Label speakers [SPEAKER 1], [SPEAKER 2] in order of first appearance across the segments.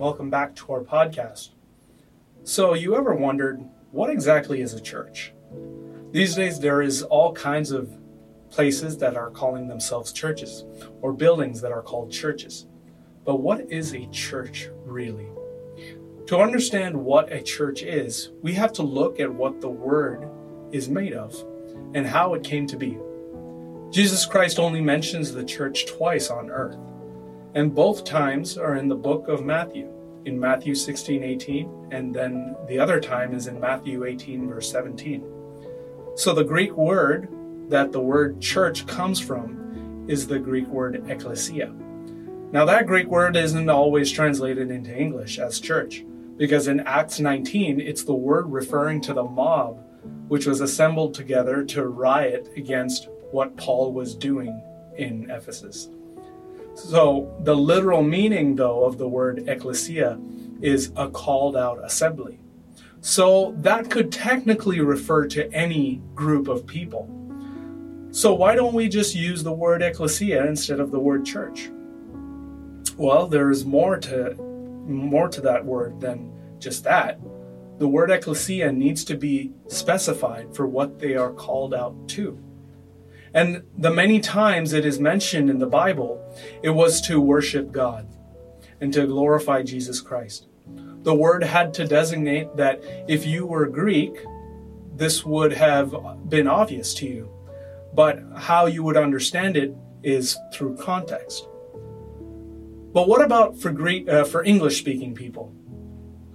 [SPEAKER 1] Welcome back to our podcast. So, you ever wondered what exactly is a church? These days, there is all kinds of places that are calling themselves churches, or buildings that are called churches. But what is a church really? To understand what a church is, we have to look at what the word is made of and how it came to be. Jesus Christ only mentions the church twice on earth and both times are in the book of Matthew, in Matthew 16, 18, and then the other time is in Matthew 18, verse 17. So the Greek word that the word church comes from is the Greek word ecclesia. Now, that Greek word isn't always translated into English as church, because in Acts 19, it's the word referring to the mob which was assembled together to riot against what Paul was doing in Ephesus. So, the literal meaning, though, of the word ecclesia is a called out assembly. So, that could technically refer to any group of people. So, why don't we just use the word ecclesia instead of the word church? Well, there is more to more to that word than just that. The word ecclesia needs to be specified for what they are called out to. And the many times it is mentioned in the Bible, it was to worship God and to glorify Jesus Christ. The word had to designate that if you were Greek, this would have been obvious to you. But how you would understand it is through context. But what about for Greek, uh, for English-speaking people?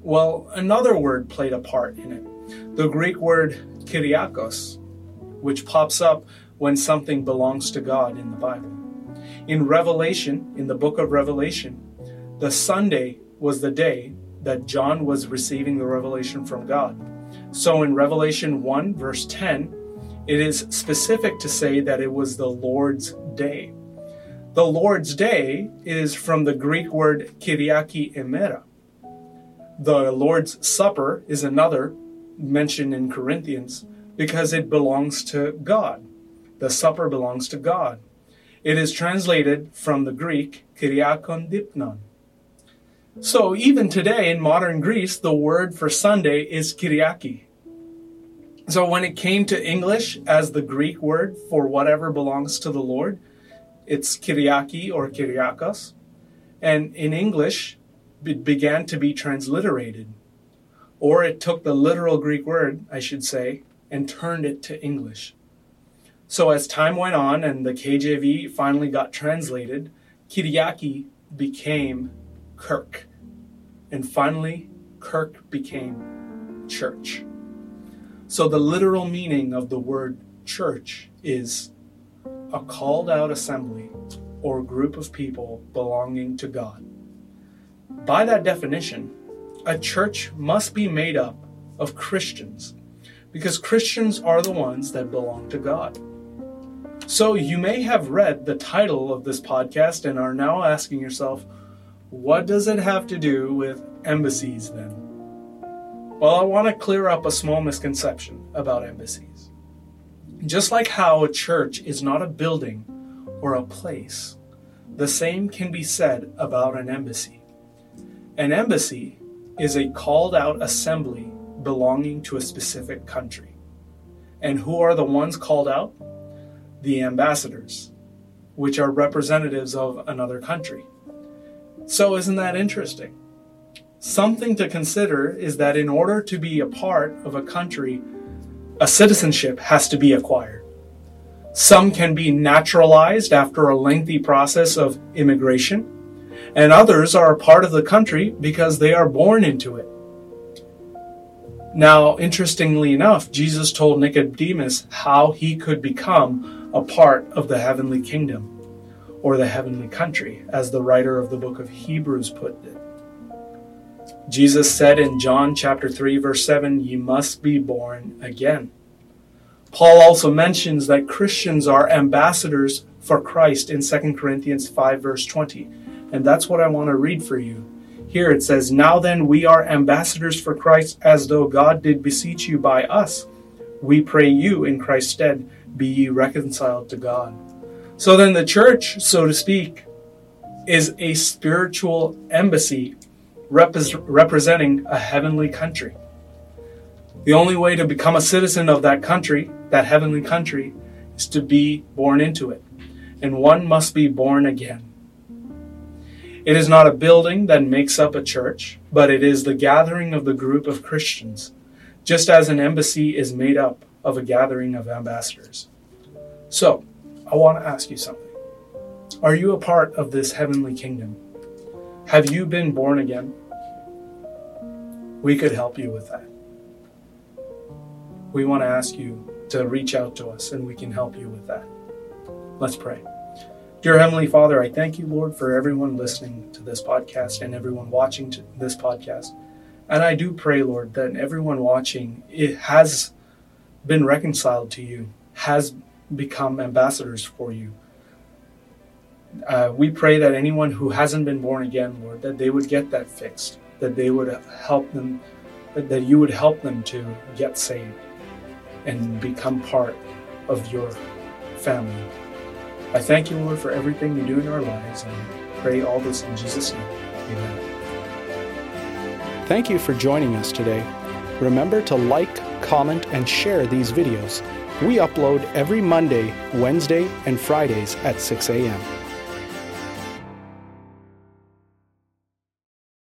[SPEAKER 1] Well, another word played a part in it. The Greek word kyriakos, which pops up when something belongs to God in the Bible. In Revelation, in the book of Revelation, the Sunday was the day that John was receiving the revelation from God. So in Revelation 1, verse 10, it is specific to say that it was the Lord's day. The Lord's day is from the Greek word Kyriaki emera. The Lord's Supper is another mentioned in Corinthians because it belongs to God. The supper belongs to God. It is translated from the Greek kyriakon dipnon. So even today in modern Greece, the word for Sunday is kyriaki. So when it came to English as the Greek word for whatever belongs to the Lord, it's kyriaki or kyriakos. And in English, it began to be transliterated. Or it took the literal Greek word, I should say, and turned it to English. So as time went on and the KJV finally got translated, Kyriaki became Kirk. And finally, Kirk became church. So the literal meaning of the word church is a called out assembly or group of people belonging to God. By that definition, a church must be made up of Christians because Christians are the ones that belong to God. So, you may have read the title of this podcast and are now asking yourself, what does it have to do with embassies then? Well, I want to clear up a small misconception about embassies. Just like how a church is not a building or a place, the same can be said about an embassy. An embassy is a called out assembly belonging to a specific country. And who are the ones called out? The ambassadors, which are representatives of another country. So, isn't that interesting? Something to consider is that in order to be a part of a country, a citizenship has to be acquired. Some can be naturalized after a lengthy process of immigration, and others are a part of the country because they are born into it. Now, interestingly enough, Jesus told Nicodemus how he could become a part of the heavenly kingdom or the heavenly country, as the writer of the book of Hebrews put it. Jesus said in John chapter 3 verse 7, "You must be born again." Paul also mentions that Christians are ambassadors for Christ in 2 Corinthians 5 verse 20. And that's what I want to read for you. Here it says, Now then, we are ambassadors for Christ, as though God did beseech you by us. We pray you in Christ's stead, be ye reconciled to God. So then, the church, so to speak, is a spiritual embassy repres- representing a heavenly country. The only way to become a citizen of that country, that heavenly country, is to be born into it. And one must be born again. It is not a building that makes up a church, but it is the gathering of the group of Christians, just as an embassy is made up of a gathering of ambassadors. So, I want to ask you something. Are you a part of this heavenly kingdom? Have you been born again? We could help you with that. We want to ask you to reach out to us and we can help you with that. Let's pray. Dear Heavenly Father, I thank you, Lord, for everyone listening to this podcast and everyone watching this podcast. And I do pray, Lord, that everyone watching it has been reconciled to you, has become ambassadors for you. Uh, we pray that anyone who hasn't been born again, Lord, that they would get that fixed, that they would help them, that you would help them to get saved and become part of your family. I thank you, Lord, for everything you do in our lives and pray all this in Jesus' name. Amen.
[SPEAKER 2] Thank you for joining us today. Remember to like, comment, and share these videos. We upload every Monday, Wednesday, and Fridays at 6 a.m.